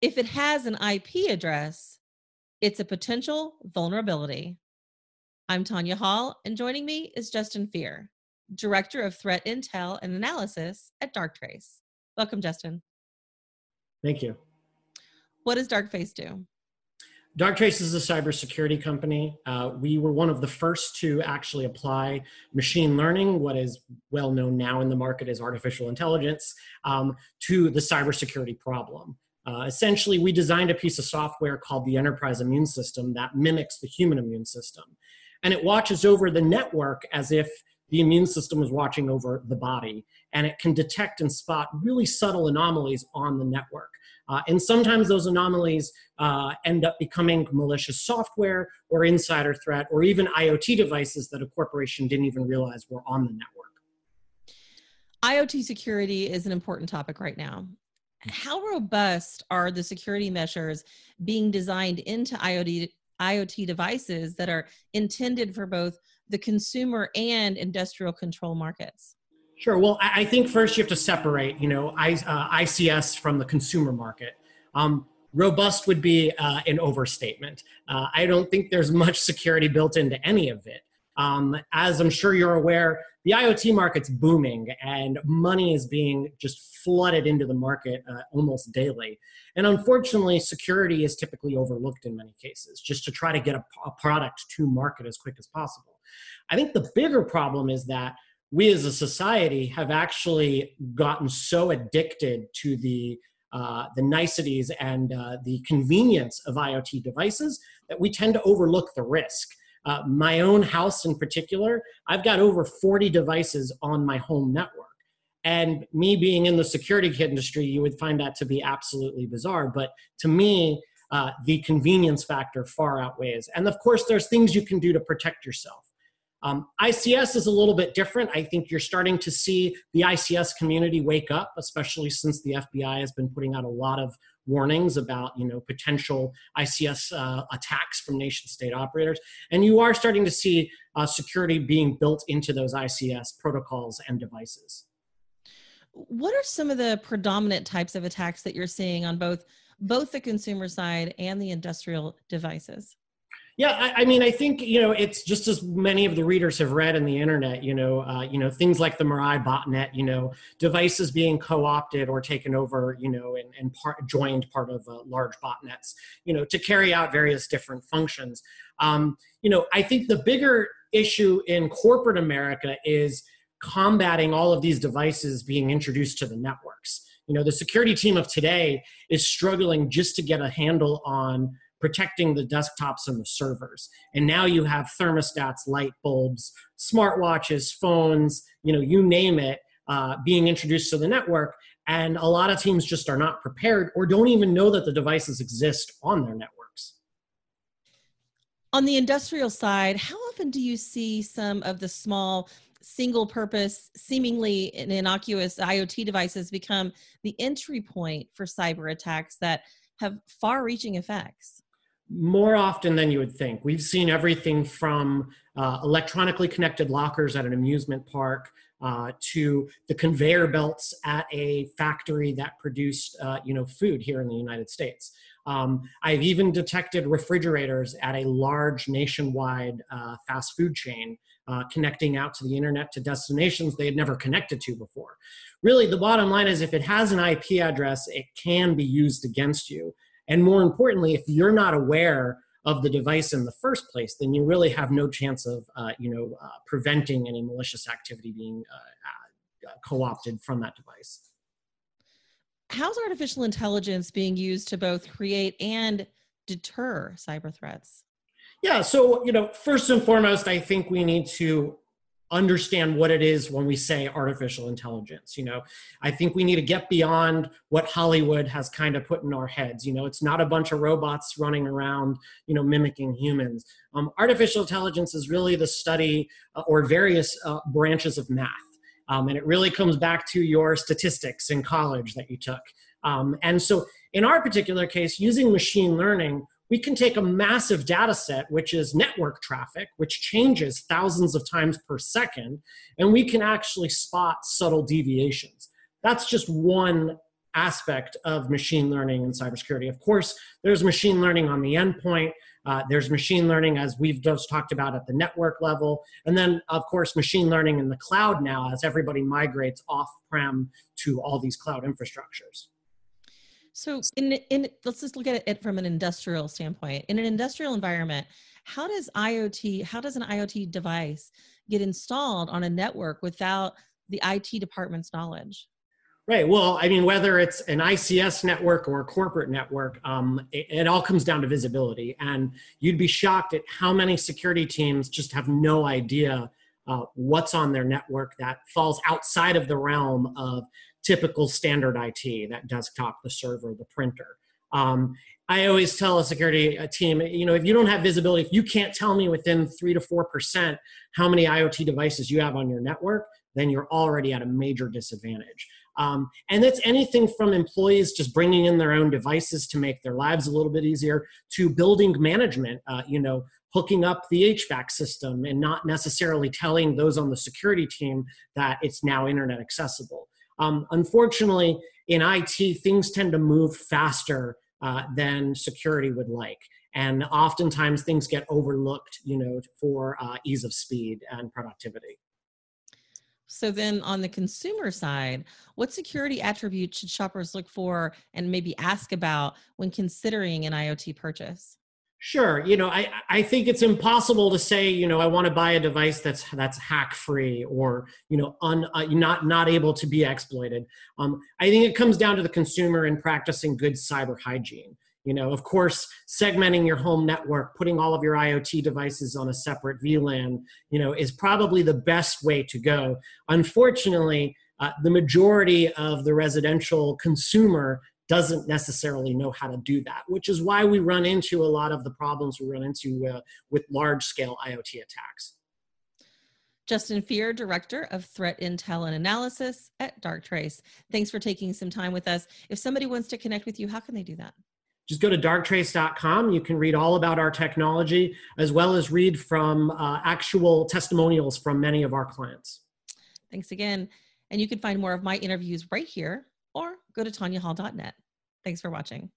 If it has an IP address, it's a potential vulnerability. I'm Tanya Hall, and joining me is Justin Fier, Director of Threat Intel and Analysis at Darktrace. Welcome, Justin. Thank you. What does Darktrace do? Darktrace is a cybersecurity company. Uh, we were one of the first to actually apply machine learning, what is well known now in the market as artificial intelligence, um, to the cybersecurity problem. Uh, essentially, we designed a piece of software called the Enterprise Immune System that mimics the human immune system. And it watches over the network as if the immune system is watching over the body. And it can detect and spot really subtle anomalies on the network. Uh, and sometimes those anomalies uh, end up becoming malicious software or insider threat or even IoT devices that a corporation didn't even realize were on the network. IoT security is an important topic right now. How robust are the security measures being designed into IoT, IoT devices that are intended for both the consumer and industrial control markets? Sure. Well, I think first you have to separate, you know, I, uh, ICS from the consumer market. Um, robust would be uh, an overstatement. Uh, I don't think there's much security built into any of it. Um, as I'm sure you're aware, the IoT market's booming and money is being just flooded into the market uh, almost daily. And unfortunately, security is typically overlooked in many cases just to try to get a, a product to market as quick as possible. I think the bigger problem is that we as a society have actually gotten so addicted to the uh, the niceties and uh, the convenience of IoT devices that we tend to overlook the risk. Uh, my own house in particular, I've got over 40 devices on my home network. And me being in the security industry, you would find that to be absolutely bizarre. But to me, uh, the convenience factor far outweighs. And of course, there's things you can do to protect yourself. Um, ICS is a little bit different. I think you're starting to see the ICS community wake up, especially since the FBI has been putting out a lot of warnings about you know potential ICS uh, attacks from nation state operators, and you are starting to see uh, security being built into those ICS protocols and devices. What are some of the predominant types of attacks that you're seeing on both both the consumer side and the industrial devices? Yeah, I, I, mean, I think you know it's just as many of the readers have read in the internet. You know, uh, you know things like the Mirai botnet. You know, devices being co-opted or taken over. You know, and, and part, joined part of uh, large botnets. You know, to carry out various different functions. Um, you know, I think the bigger issue in corporate America is combating all of these devices being introduced to the networks. You know, the security team of today is struggling just to get a handle on protecting the desktops and the servers. And now you have thermostats, light bulbs, smartwatches, phones, you know, you name it, uh, being introduced to the network. And a lot of teams just are not prepared or don't even know that the devices exist on their networks. On the industrial side, how often do you see some of the small single purpose, seemingly innocuous IoT devices become the entry point for cyber attacks that have far reaching effects? More often than you would think. We've seen everything from uh, electronically connected lockers at an amusement park uh, to the conveyor belts at a factory that produced, uh, you know, food here in the United States. Um, I've even detected refrigerators at a large nationwide uh, fast food chain uh, connecting out to the internet to destinations they had never connected to before. Really, the bottom line is if it has an IP address, it can be used against you. And more importantly, if you're not aware of the device in the first place, then you really have no chance of, uh, you know, uh, preventing any malicious activity being uh, uh, co-opted from that device. How's artificial intelligence being used to both create and deter cyber threats? Yeah, so you know, first and foremost, I think we need to understand what it is when we say artificial intelligence you know? I think we need to get beyond what hollywood has kind of put in our heads you know? It's not a bunch of robots running around you know mimicking humans. Um, artificial intelligence is really the study uh, or various uh, branches of math. Um, and it really comes back to your statistics in college that you took. Um, and so in our particular case using machine learning we can take a massive data set, which is network traffic, which changes thousands of times per second, and we can actually spot subtle deviations. That's just one aspect of machine learning and cybersecurity. Of course, there's machine learning on the endpoint. Uh, there's machine learning, as we've just talked about, at the network level. And then, of course, machine learning in the cloud now as everybody migrates off prem to all these cloud infrastructures. So, in, in let's just look at it from an industrial standpoint. In an industrial environment, how does IoT, how does an IoT device get installed on a network without the IT department's knowledge? Right. Well, I mean, whether it's an ICS network or a corporate network, um, it, it, all comes down to visibility. And you'd be shocked at how many security teams just have no idea uh, what's on their network that falls outside of the realm of typical standard IT, that desktop, the server, the printer. Um, I always tell a security team, you know, if you don't have visibility, if you can't tell me within three to four percent how many IoT devices you have on your network, then you're already at a major disadvantage. Um, and that's anything from employees just bringing in their own devices to make their lives a little bit easier to building management, uh, you know, hooking up the HVAC system and not necessarily telling those on the security team that it's now internet accessible. Um, unfortunately, in IT, things tend to move faster uh, than security would like. And oftentimes things get overlooked, you know, for uh, ease of speed and productivity. So then on the consumer side, what security attributes should shoppers look for and maybe ask about when considering an IoT purchase? Sure. You know, I, I think it's impossible to say, you know, I want to buy a device that's that's hack free or, you know, un, uh, not not able to be exploited. Um, I think it comes down to the consumer and practicing good cyber hygiene. You know, of course, segmenting your home network, putting all of your IoT devices on a separate VLAN, you know, is probably the best way to go. Unfortunately, uh, the majority of the residential consumer doesn't necessarily know how to do that, which is why we run into a lot of the problems we run into uh, with large scale IoT attacks. Justin Fier, Director of Threat Intel and Analysis at Darktrace. Thanks for taking some time with us. If somebody wants to connect with you, how can they do that? just go to darktrace.com. You can read all about our technology as well as read from uh, actual testimonials from many of our clients. Thanks again. And you can find more of my interviews right here or go to tanyahall.net. Thanks for watching.